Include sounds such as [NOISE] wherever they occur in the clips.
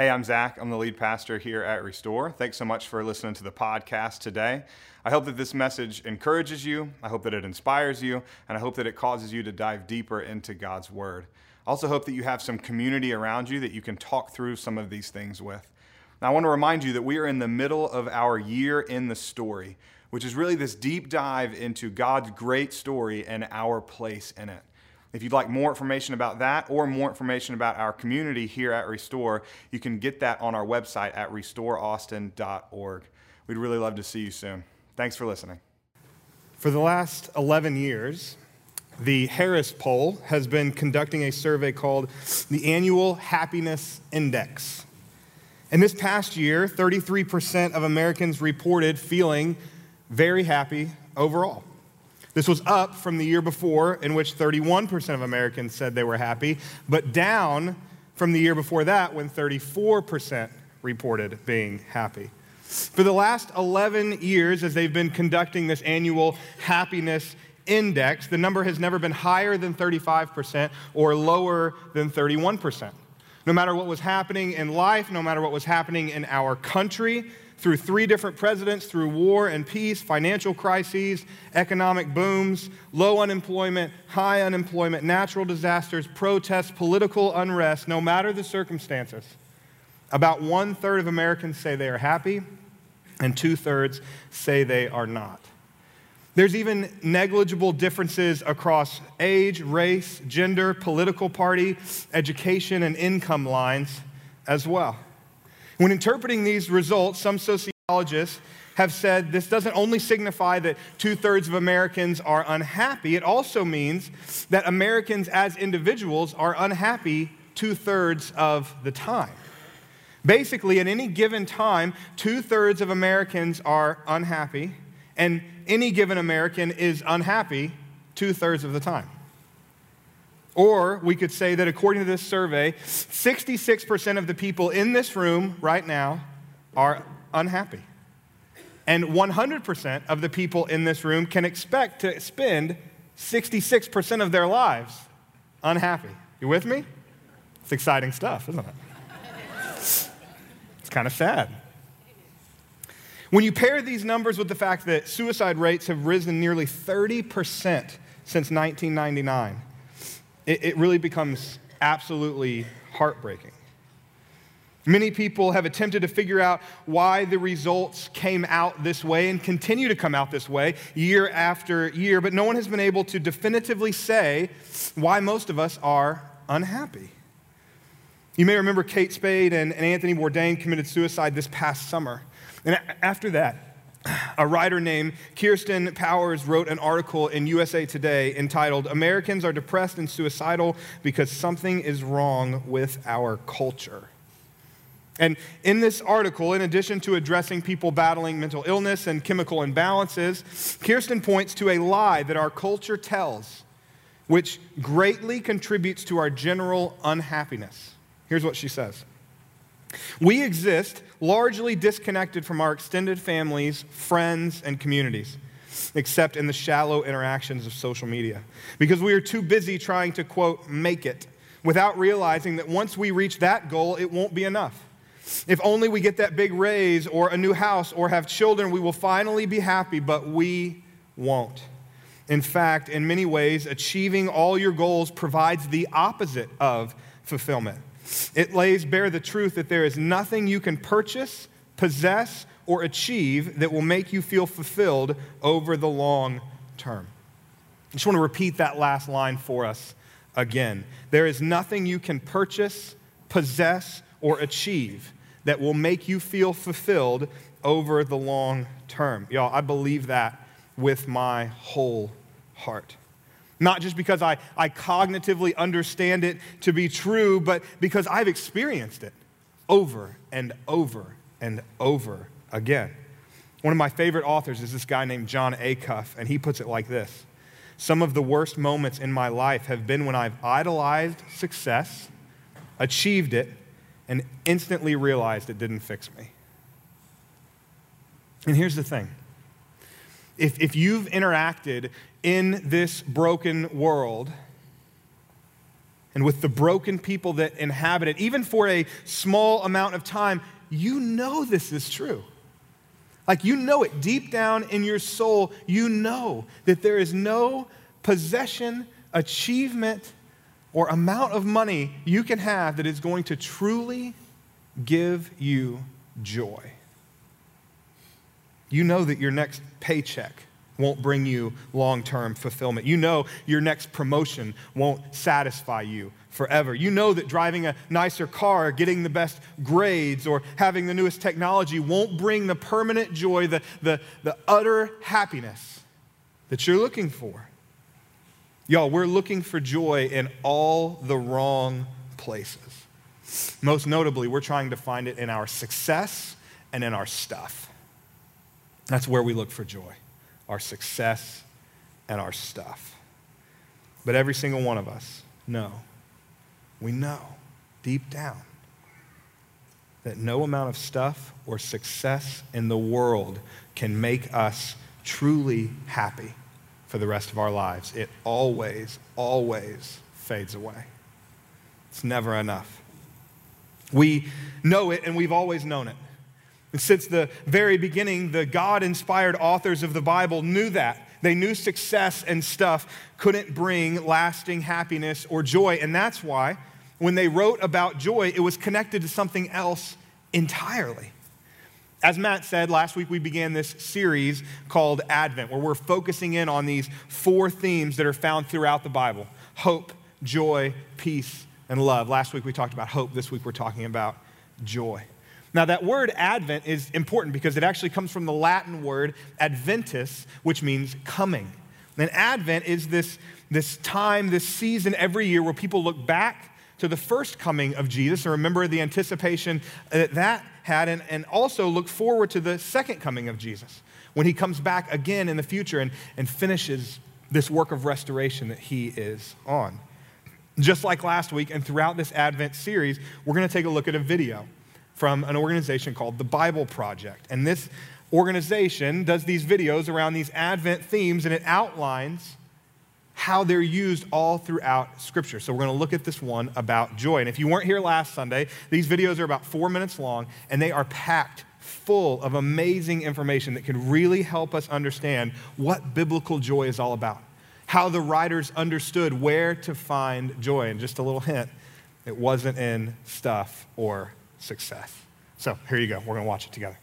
Hey, I'm Zach. I'm the lead pastor here at Restore. Thanks so much for listening to the podcast today. I hope that this message encourages you, I hope that it inspires you, and I hope that it causes you to dive deeper into God's Word. I also hope that you have some community around you that you can talk through some of these things with. Now, I want to remind you that we are in the middle of our year in the story, which is really this deep dive into God's great story and our place in it. If you'd like more information about that or more information about our community here at Restore, you can get that on our website at restoreaustin.org. We'd really love to see you soon. Thanks for listening. For the last 11 years, the Harris Poll has been conducting a survey called the Annual Happiness Index. And this past year, 33% of Americans reported feeling very happy overall. This was up from the year before, in which 31% of Americans said they were happy, but down from the year before that, when 34% reported being happy. For the last 11 years, as they've been conducting this annual happiness index, the number has never been higher than 35% or lower than 31%. No matter what was happening in life, no matter what was happening in our country, through three different presidents, through war and peace, financial crises, economic booms, low unemployment, high unemployment, natural disasters, protests, political unrest, no matter the circumstances, about one third of Americans say they are happy, and two thirds say they are not. There's even negligible differences across age, race, gender, political party, education, and income lines as well. When interpreting these results, some sociologists have said this doesn't only signify that two thirds of Americans are unhappy, it also means that Americans as individuals are unhappy two thirds of the time. Basically, at any given time, two thirds of Americans are unhappy, and any given American is unhappy two thirds of the time. Or we could say that according to this survey, 66% of the people in this room right now are unhappy. And 100% of the people in this room can expect to spend 66% of their lives unhappy. You with me? It's exciting stuff, isn't it? It's kind of sad. When you pair these numbers with the fact that suicide rates have risen nearly 30% since 1999, it, it really becomes absolutely heartbreaking. Many people have attempted to figure out why the results came out this way and continue to come out this way year after year, but no one has been able to definitively say why most of us are unhappy. You may remember Kate Spade and, and Anthony Bourdain committed suicide this past summer. And after that, a writer named Kirsten Powers wrote an article in USA Today entitled Americans Are Depressed and Suicidal Because Something is Wrong with Our Culture. And in this article, in addition to addressing people battling mental illness and chemical imbalances, Kirsten points to a lie that our culture tells, which greatly contributes to our general unhappiness. Here's what she says we exist largely disconnected from our extended families, friends, and communities, except in the shallow interactions of social media. Because we are too busy trying to, quote, make it, without realizing that once we reach that goal, it won't be enough. If only we get that big raise or a new house or have children, we will finally be happy, but we won't. In fact, in many ways, achieving all your goals provides the opposite of fulfillment. It lays bare the truth that there is nothing you can purchase, possess, or achieve that will make you feel fulfilled over the long term. I just want to repeat that last line for us again. There is nothing you can purchase, possess, or achieve that will make you feel fulfilled over the long term. Y'all, I believe that with my whole heart. Not just because I, I cognitively understand it to be true, but because I've experienced it over and over and over again. One of my favorite authors is this guy named Jon Acuff, and he puts it like this Some of the worst moments in my life have been when I've idolized success, achieved it, and instantly realized it didn't fix me. And here's the thing if, if you've interacted in this broken world, and with the broken people that inhabit it, even for a small amount of time, you know this is true. Like you know it deep down in your soul, you know that there is no possession, achievement, or amount of money you can have that is going to truly give you joy. You know that your next paycheck won't bring you long term fulfillment. You know your next promotion won't satisfy you forever. You know that driving a nicer car, getting the best grades, or having the newest technology won't bring the permanent joy, the, the, the utter happiness that you're looking for. Y'all, we're looking for joy in all the wrong places. Most notably, we're trying to find it in our success and in our stuff. That's where we look for joy our success and our stuff. But every single one of us know, we know deep down that no amount of stuff or success in the world can make us truly happy for the rest of our lives. It always, always fades away. It's never enough. We know it and we've always known it. And since the very beginning, the God inspired authors of the Bible knew that. They knew success and stuff couldn't bring lasting happiness or joy. And that's why, when they wrote about joy, it was connected to something else entirely. As Matt said, last week we began this series called Advent, where we're focusing in on these four themes that are found throughout the Bible hope, joy, peace, and love. Last week we talked about hope. This week we're talking about joy. Now, that word Advent is important because it actually comes from the Latin word adventus, which means coming. And Advent is this, this time, this season every year where people look back to the first coming of Jesus and remember the anticipation that that had, and, and also look forward to the second coming of Jesus when he comes back again in the future and, and finishes this work of restoration that he is on. Just like last week and throughout this Advent series, we're going to take a look at a video from an organization called the Bible Project. And this organization does these videos around these Advent themes and it outlines how they're used all throughout Scripture. So we're going to look at this one about joy. And if you weren't here last Sunday, these videos are about four minutes long and they are packed full of amazing information that can really help us understand what biblical joy is all about, how the writers understood where to find joy. And just a little hint it wasn't in stuff or success. So here you go. We're going to watch it together.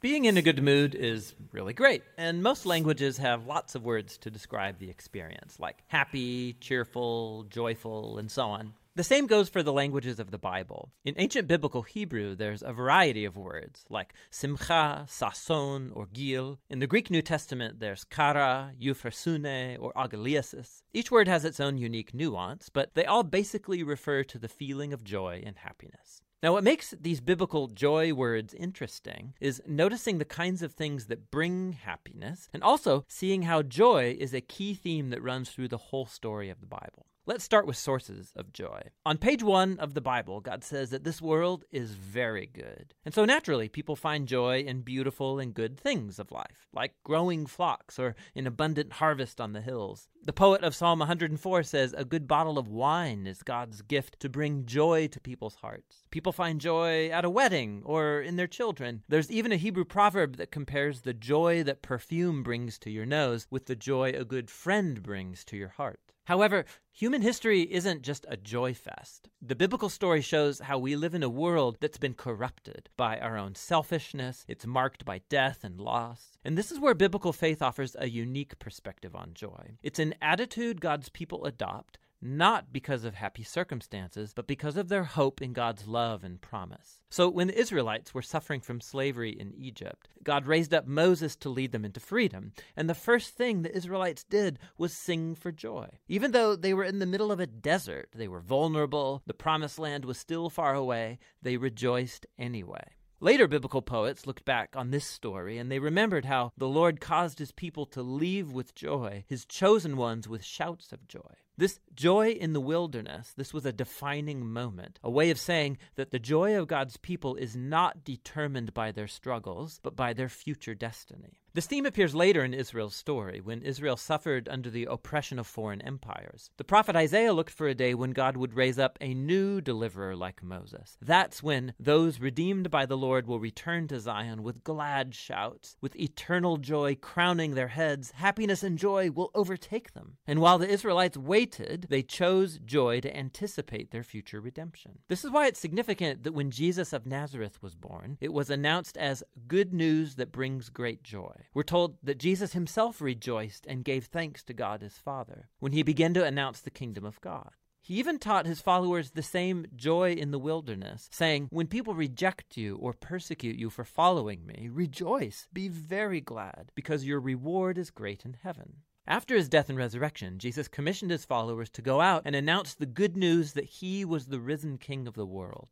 Being in a good mood is really great, and most languages have lots of words to describe the experience, like happy, cheerful, joyful, and so on. The same goes for the languages of the Bible. In ancient biblical Hebrew, there's a variety of words like simcha, sason, or gil. In the Greek New Testament, there's chara, euphrosune, or agalliasis. Each word has its own unique nuance, but they all basically refer to the feeling of joy and happiness. Now, what makes these biblical joy words interesting is noticing the kinds of things that bring happiness, and also seeing how joy is a key theme that runs through the whole story of the Bible. Let's start with sources of joy. On page one of the Bible, God says that this world is very good. And so naturally, people find joy in beautiful and good things of life, like growing flocks or an abundant harvest on the hills. The poet of Psalm 104 says, A good bottle of wine is God's gift to bring joy to people's hearts. People find joy at a wedding or in their children. There's even a Hebrew proverb that compares the joy that perfume brings to your nose with the joy a good friend brings to your heart. However, human history isn't just a joy fest. The biblical story shows how we live in a world that's been corrupted by our own selfishness, it's marked by death and loss. And this is where biblical faith offers a unique perspective on joy. It's an attitude God's people adopt not because of happy circumstances, but because of their hope in God's love and promise. So, when the Israelites were suffering from slavery in Egypt, God raised up Moses to lead them into freedom. And the first thing the Israelites did was sing for joy. Even though they were in the middle of a desert, they were vulnerable, the promised land was still far away, they rejoiced anyway. Later biblical poets looked back on this story and they remembered how the Lord caused his people to leave with joy, his chosen ones with shouts of joy. This Joy in the wilderness, this was a defining moment, a way of saying that the joy of God's people is not determined by their struggles, but by their future destiny. This theme appears later in Israel's story, when Israel suffered under the oppression of foreign empires. The prophet Isaiah looked for a day when God would raise up a new deliverer like Moses. That's when those redeemed by the Lord will return to Zion with glad shouts, with eternal joy crowning their heads. Happiness and joy will overtake them. And while the Israelites waited, they chose joy to anticipate their future redemption. This is why it's significant that when Jesus of Nazareth was born, it was announced as good news that brings great joy. We're told that Jesus himself rejoiced and gave thanks to God his Father when he began to announce the kingdom of God. He even taught his followers the same joy in the wilderness, saying, When people reject you or persecute you for following me, rejoice, be very glad, because your reward is great in heaven. After his death and resurrection, Jesus commissioned his followers to go out and announce the good news that he was the risen King of the world.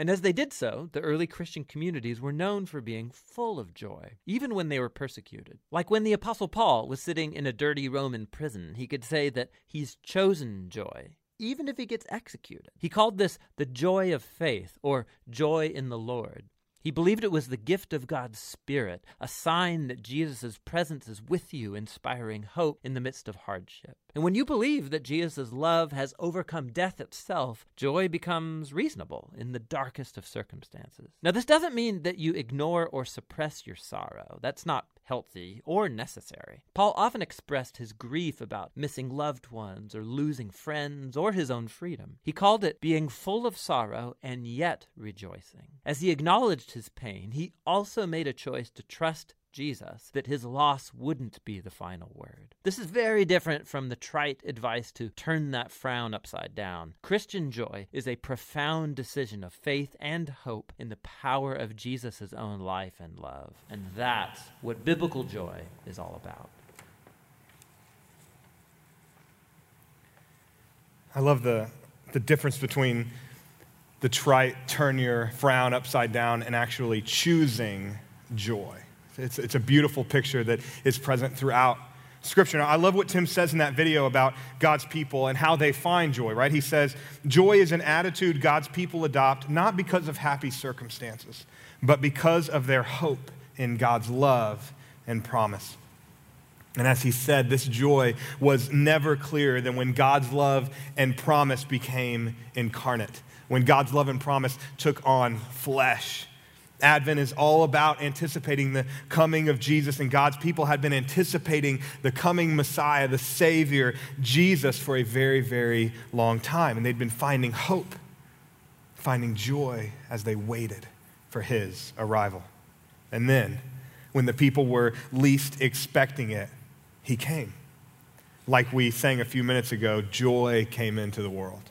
And as they did so, the early Christian communities were known for being full of joy, even when they were persecuted. Like when the Apostle Paul was sitting in a dirty Roman prison, he could say that he's chosen joy, even if he gets executed. He called this the joy of faith, or joy in the Lord. He believed it was the gift of God's Spirit, a sign that Jesus' presence is with you, inspiring hope in the midst of hardship. And when you believe that Jesus' love has overcome death itself, joy becomes reasonable in the darkest of circumstances. Now, this doesn't mean that you ignore or suppress your sorrow. That's not healthy or necessary. Paul often expressed his grief about missing loved ones or losing friends or his own freedom. He called it being full of sorrow and yet rejoicing. As he acknowledged his pain, he also made a choice to trust Jesus that his loss wouldn't be the final word. This is very different from the trite advice to turn that frown upside down. Christian joy is a profound decision of faith and hope in the power of Jesus' own life and love. And that's what biblical joy is all about. I love the, the difference between the trite turn your frown upside down and actually choosing joy. It's, it's a beautiful picture that is present throughout Scripture. Now, I love what Tim says in that video about God's people and how they find joy, right? He says, Joy is an attitude God's people adopt not because of happy circumstances, but because of their hope in God's love and promise. And as he said, this joy was never clearer than when God's love and promise became incarnate, when God's love and promise took on flesh Advent is all about anticipating the coming of Jesus, and God's people had been anticipating the coming Messiah, the Savior, Jesus, for a very, very long time. And they'd been finding hope, finding joy as they waited for his arrival. And then, when the people were least expecting it, he came. Like we sang a few minutes ago, joy came into the world.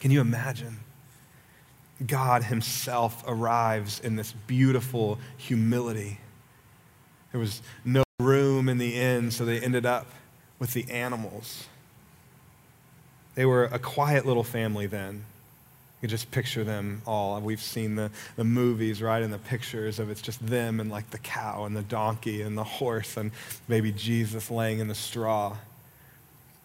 Can you imagine? God Himself arrives in this beautiful humility. There was no room in the inn, so they ended up with the animals. They were a quiet little family then. You just picture them all. We've seen the, the movies, right, and the pictures of it's just them and like the cow and the donkey and the horse and maybe Jesus laying in the straw.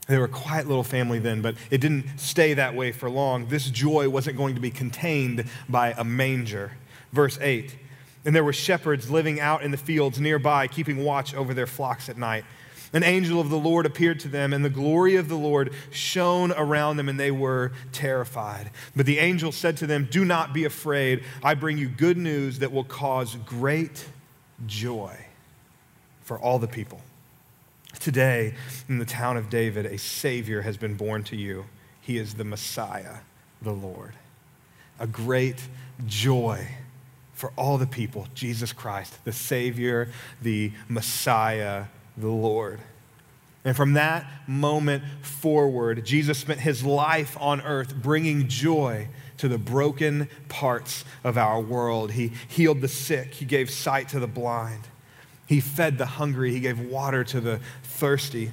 They were a quiet little family then, but it didn't stay that way for long. This joy wasn't going to be contained by a manger. Verse 8 And there were shepherds living out in the fields nearby, keeping watch over their flocks at night. An angel of the Lord appeared to them, and the glory of the Lord shone around them, and they were terrified. But the angel said to them, Do not be afraid. I bring you good news that will cause great joy for all the people. Today, in the town of David, a Savior has been born to you. He is the Messiah, the Lord. A great joy for all the people, Jesus Christ, the Savior, the Messiah, the Lord. And from that moment forward, Jesus spent his life on earth bringing joy to the broken parts of our world. He healed the sick, he gave sight to the blind, he fed the hungry, he gave water to the thirsty.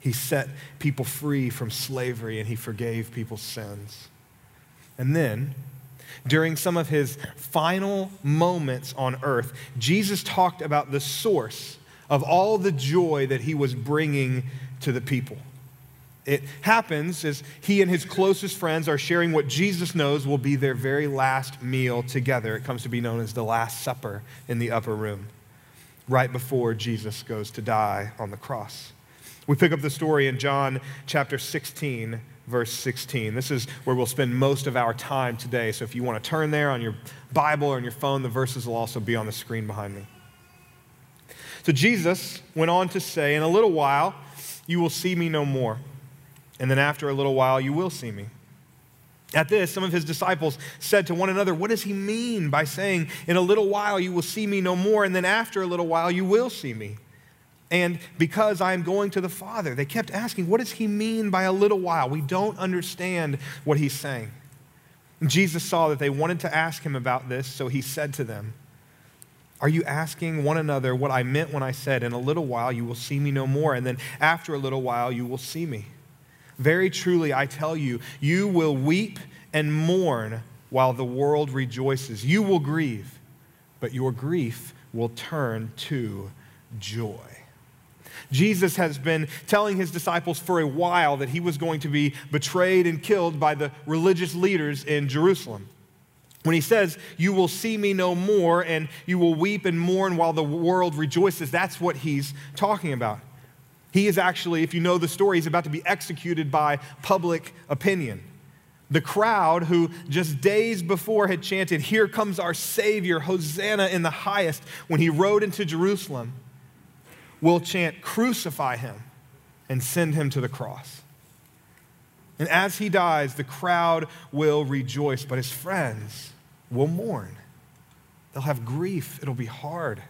He set people free from slavery and he forgave people's sins. And then, during some of his final moments on earth, Jesus talked about the source of all the joy that he was bringing to the people. It happens as he and his closest friends are sharing what Jesus knows will be their very last meal together. It comes to be known as the Last Supper in the upper room, right before Jesus goes to die on the cross. We pick up the story in John chapter 16, verse 16. This is where we'll spend most of our time today. So if you want to turn there on your Bible or on your phone, the verses will also be on the screen behind me. So Jesus went on to say, In a little while, you will see me no more. And then after a little while, you will see me. At this, some of his disciples said to one another, What does he mean by saying, In a little while you will see me no more, and then after a little while you will see me? and because I am going to the Father. They kept asking, What does he mean by a little while? We don't understand what he's saying. Jesus saw that they wanted to ask him about this, so he said to them, Are you asking one another what I meant when I said, In a little while you will see me no more, and then after a little while you will see me? Very truly, I tell you, you will weep and mourn while the world rejoices. You will grieve, but your grief will turn to joy. Jesus has been telling his disciples for a while that he was going to be betrayed and killed by the religious leaders in Jerusalem. When he says, You will see me no more, and you will weep and mourn while the world rejoices, that's what he's talking about. He is actually, if you know the story, he's about to be executed by public opinion. The crowd, who just days before had chanted, Here comes our Savior, Hosanna in the highest, when he rode into Jerusalem, will chant, Crucify him, and send him to the cross. And as he dies, the crowd will rejoice, but his friends will mourn. They'll have grief, it'll be hard.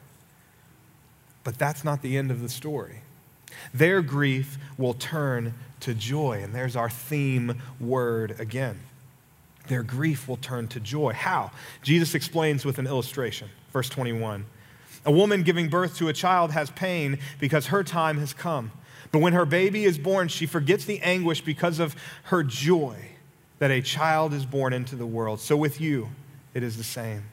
But that's not the end of the story. Their grief will turn to joy. And there's our theme word again. Their grief will turn to joy. How? Jesus explains with an illustration. Verse 21. A woman giving birth to a child has pain because her time has come. But when her baby is born, she forgets the anguish because of her joy that a child is born into the world. So with you, it is the same.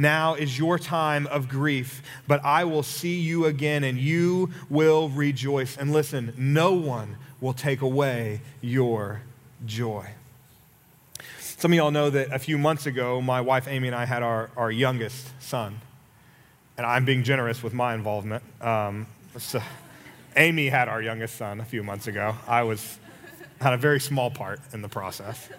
Now is your time of grief, but I will see you again and you will rejoice. And listen, no one will take away your joy. Some of y'all know that a few months ago, my wife Amy and I had our, our youngest son and I'm being generous with my involvement. Um, so Amy had our youngest son a few months ago. I was had a very small part in the process.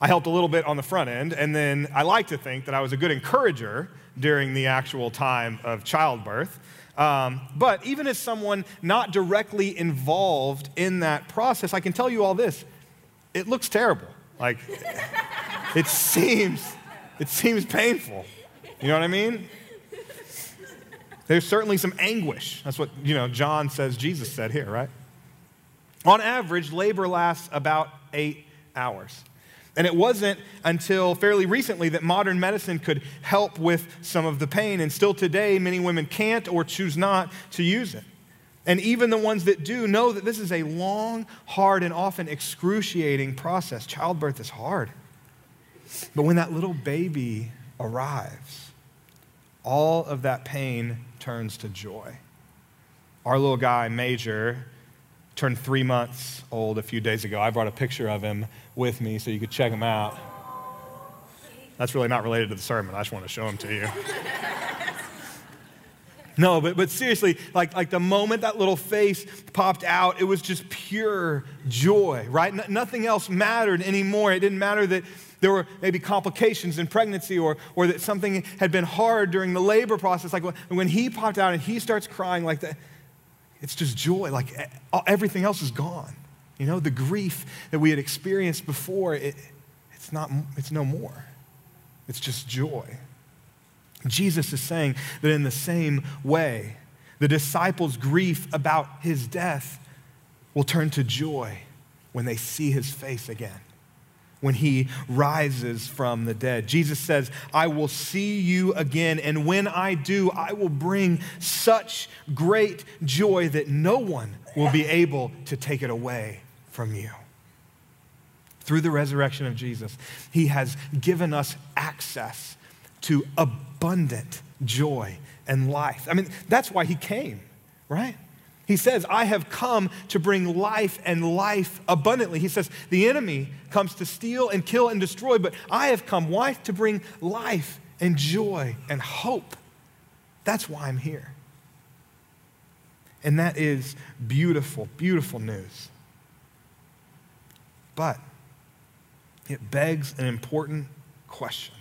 I helped a little bit on the front end, and then I like to think that I was a good encourager during the actual time of childbirth. Um, but even as someone not directly involved in that process, I can tell you all this: it looks terrible. Like it seems, it seems painful. You know what I mean? There's certainly some anguish. That's what, you know, John says Jesus said here, right? On average, labor lasts about eight hours. And it wasn't until fairly recently that modern medicine could help with some of the pain. And still today, many women can't or choose not to use it. And even the ones that do know that this is a long, hard, and often excruciating process. Childbirth is hard. But when that little baby arrives, all of that pain turns to joy. Our little guy, Major, turned three months old a few days ago. I brought a picture of him with me so you could check him out. That's really not related to the sermon. I just want to show him to you. [LAUGHS] no, but, but seriously, like, like the moment that little face popped out, it was just pure joy, right? Nothing else mattered anymore. It didn't matter that there were maybe complications in pregnancy or, or that something had been hard during the labor process. Like when he popped out and he starts crying like that, it's just joy. Like everything else is gone. You know, the grief that we had experienced before, it, it's, not, it's no more. It's just joy. Jesus is saying that in the same way, The disciples' grief about his death will turn to joy when they see his face again, when he rises from the dead. Jesus says, I will see you again, and when I do, I will bring such great joy that no one will be able to take it away from you. Through the resurrection of Jesus, he has given us access to abundant joy and life. I mean, that's why he came, right? He says, I have come to bring life and life abundantly. He says, the enemy comes to steal and kill and destroy, but I have come, why? To bring life and joy and hope. That's why I'm here. And that is beautiful, beautiful news. But it begs an important question.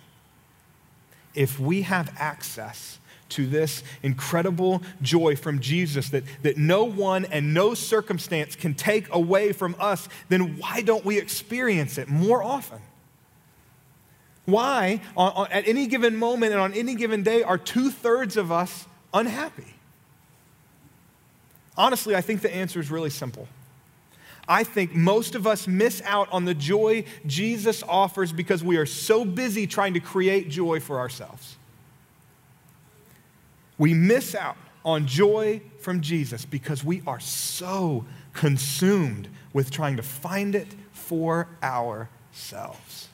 If we have access to this incredible joy from Jesus that, that no one and no circumstance can take away from us, then why don't we experience it more often? Why, on, on, at any given moment and on any given day, are two thirds of us unhappy? Honestly, I think the answer is really simple. I think most of us miss out on the joy Jesus offers because we are so busy trying to create joy for ourselves we miss out on joy from Jesus because we are so consumed with trying to find it for ourselves.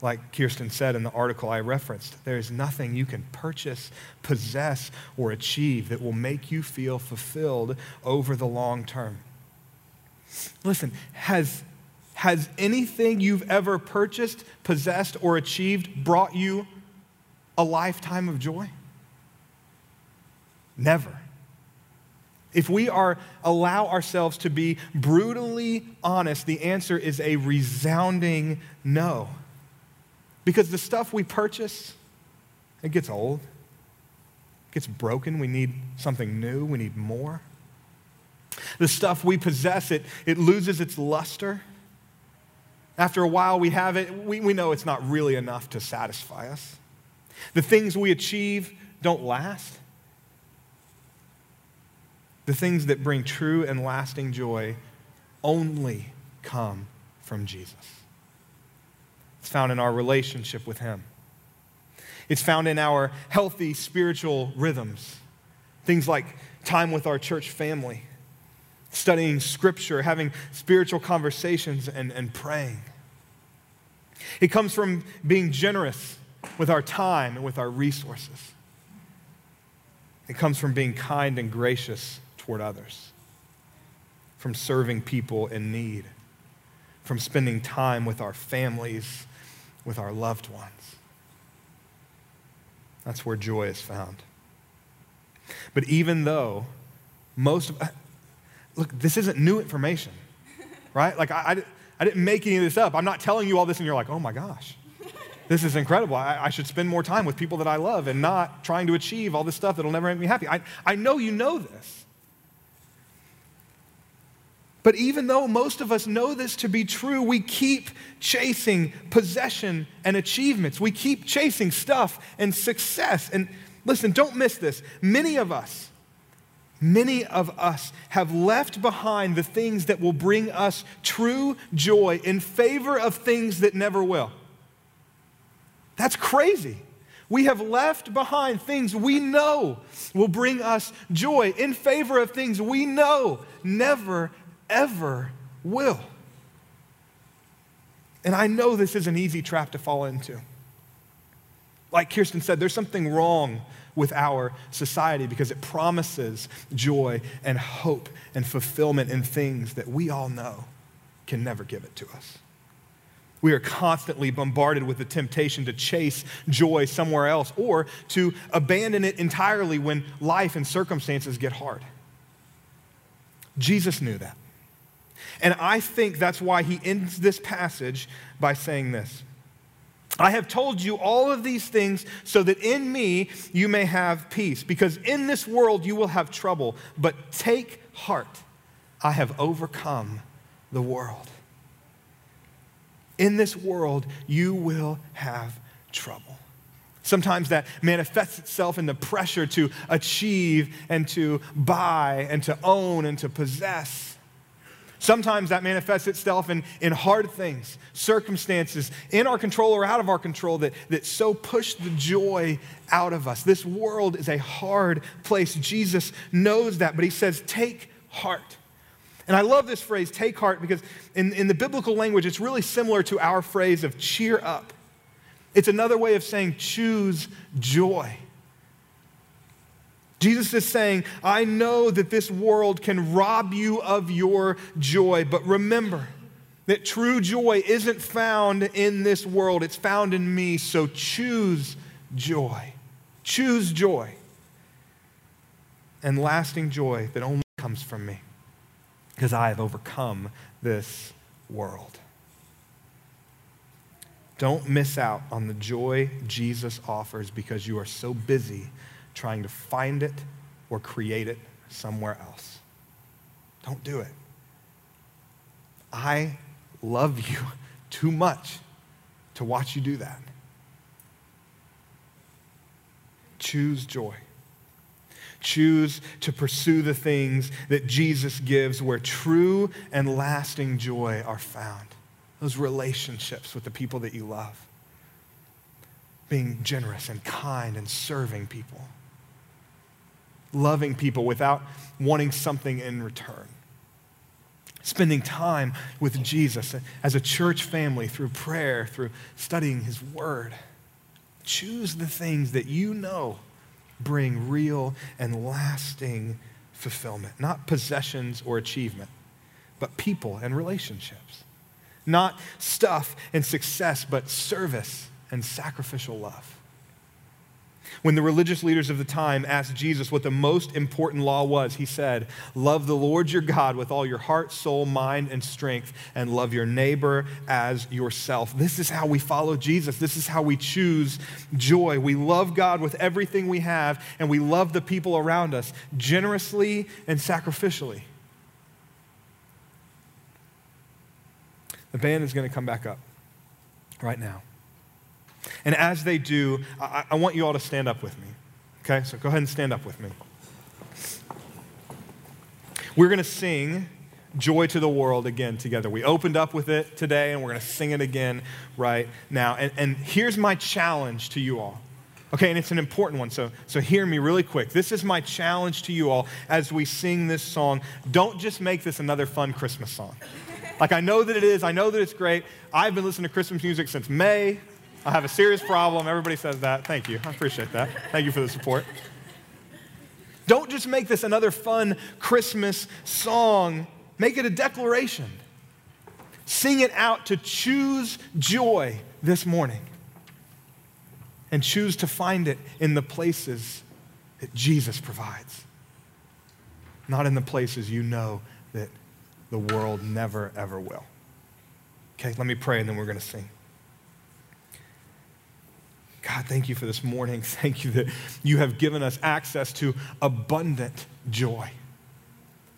Like Kirsten said in the article I referenced, there is nothing you can purchase, possess, or achieve that will make you feel fulfilled over the long term. Listen, has, has anything you've ever purchased, possessed, or achieved brought you a lifetime of joy? Never. If we are allow ourselves to be brutally honest, the answer is a resounding no. Because the stuff we purchase, it gets old, it gets broken. We need something new, we need more. The stuff we possess, it, it loses its luster. After a while, we have it, we, we know it's not really enough to satisfy us. The things we achieve don't last. The things that bring true and lasting joy only come from Jesus. It's found in our relationship with Him. It's found in our healthy spiritual rhythms. Things like time with our church family, studying scripture, having spiritual conversations, and, and praying. It comes from being generous with our time and with our resources. It comes from being kind and gracious toward others, from serving people in need, from spending time with our families, with our loved ones. That's where joy is found. But even though most of, uh, look, this isn't new information, [LAUGHS] right? Like, I, I, I didn't make any of this up. I'm not telling you all this and you're like, oh my gosh this is incredible. I, I, should spend more time with people that I love and not trying to achieve all this stuff that'll never make me happy. I, I know you know this. But even though most of us know this to be true, we keep chasing possession and achievements. We keep chasing stuff and success. And listen, don't miss this. Many of us, many of us have left behind the things that will bring us true joy in favor of things that never will. That's crazy. We have left behind things we know will bring us joy in favor of things we know never ever will. And I know this is an easy trap to fall into. Like Kirsten said, there's something wrong with our society because it promises joy and hope and fulfillment in things that we all know can never give it to us. We are constantly bombarded with the temptation to chase joy somewhere else or to abandon it entirely when life and circumstances get hard. Jesus knew that. And I think that's why he ends this passage by saying this I have told you all of these things so that in me you may have peace, because in this world you will have trouble, but take heart. I have overcome the world. In this world you will have trouble. Sometimes that manifests itself in the pressure to achieve and to buy and to own and to possess. Sometimes that manifests itself in, in hard things, circumstances in our control or out of our control that, that so push the joy out of us. This world is a hard place. Jesus knows that, but he says, Take heart. And I love this phrase, take heart, because in, in the biblical language, it's really similar to our phrase of cheer up. It's another way of saying choose joy. Jesus is saying, I know that this world can rob you of your joy, but remember that true joy isn't found in this world, it's found in me. So choose joy. Choose joy. And lasting joy that only comes from me because I have overcome this world. Don't miss out on the joy Jesus offers because you are so busy trying to find it or create it somewhere else. Don't do it. I love [LAUGHS] you too much to watch you do that. Choose joy. Choose to pursue the things that Jesus gives where true and lasting joy are found those relationships with the people that you love, being generous and kind and serving people, loving people without wanting something in return, spending time with Jesus as a church family through prayer, through studying his word. Choose the things that you know bring real and lasting fulfillment, not possessions or achievement, but people and relationships. Not stuff and success, but service and sacrificial love. When the religious leaders of the time asked Jesus what the most important law was, he said, Love the Lord your God with all your heart, soul, mind, and strength, and love your neighbor as yourself. This is how we follow Jesus. This is how we choose joy. We love God with everything we have, and we love the people around us generously and sacrificially. The band is going to come back up right now. And as they do, I, I, want you all to stand up with me. Okay? So go ahead and stand up with me. We're going to sing Joy to the World again together. We opened up with it today, and we're going to sing it again right now. And, and here's my challenge to you all. Okay, and it's an important one, so, so hear me really quick. This is my challenge to you all as we sing this song. Don't just make this another fun Christmas song. Like, I know that it is. I know that it's great. I've been listening to Christmas music since May. I have a serious problem. Everybody says that. Thank you. I appreciate that. Thank you for the support. Don't just make this another fun Christmas song, make it a declaration. Sing it out to choose joy this morning and choose to find it in the places that Jesus provides, not in the places you know that the world never, ever will. Okay, let me pray and then we're going to sing. God, thank you for this morning. [LAUGHS] Thank you that you have given us access to abundant joy.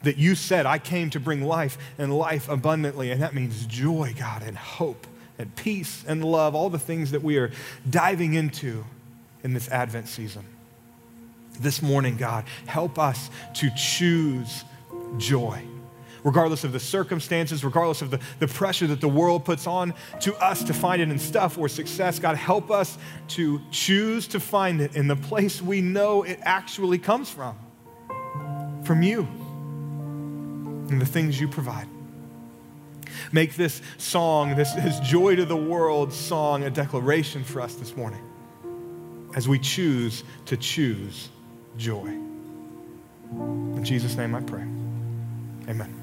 That you said, I came to bring life and life abundantly. And that means joy, God, and hope and peace and love, all the things that we are diving into in this Advent season. This morning, God, help us to choose joy regardless of the circumstances, regardless of the, the pressure that the world puts on to us to find it in stuff or success. God, help us to choose to find it in the place we know it actually comes from from you and the things you provide. Make this song, this, this joy to the world song, a declaration for us this morning as we choose to choose joy. In Jesus' name I pray. Amen.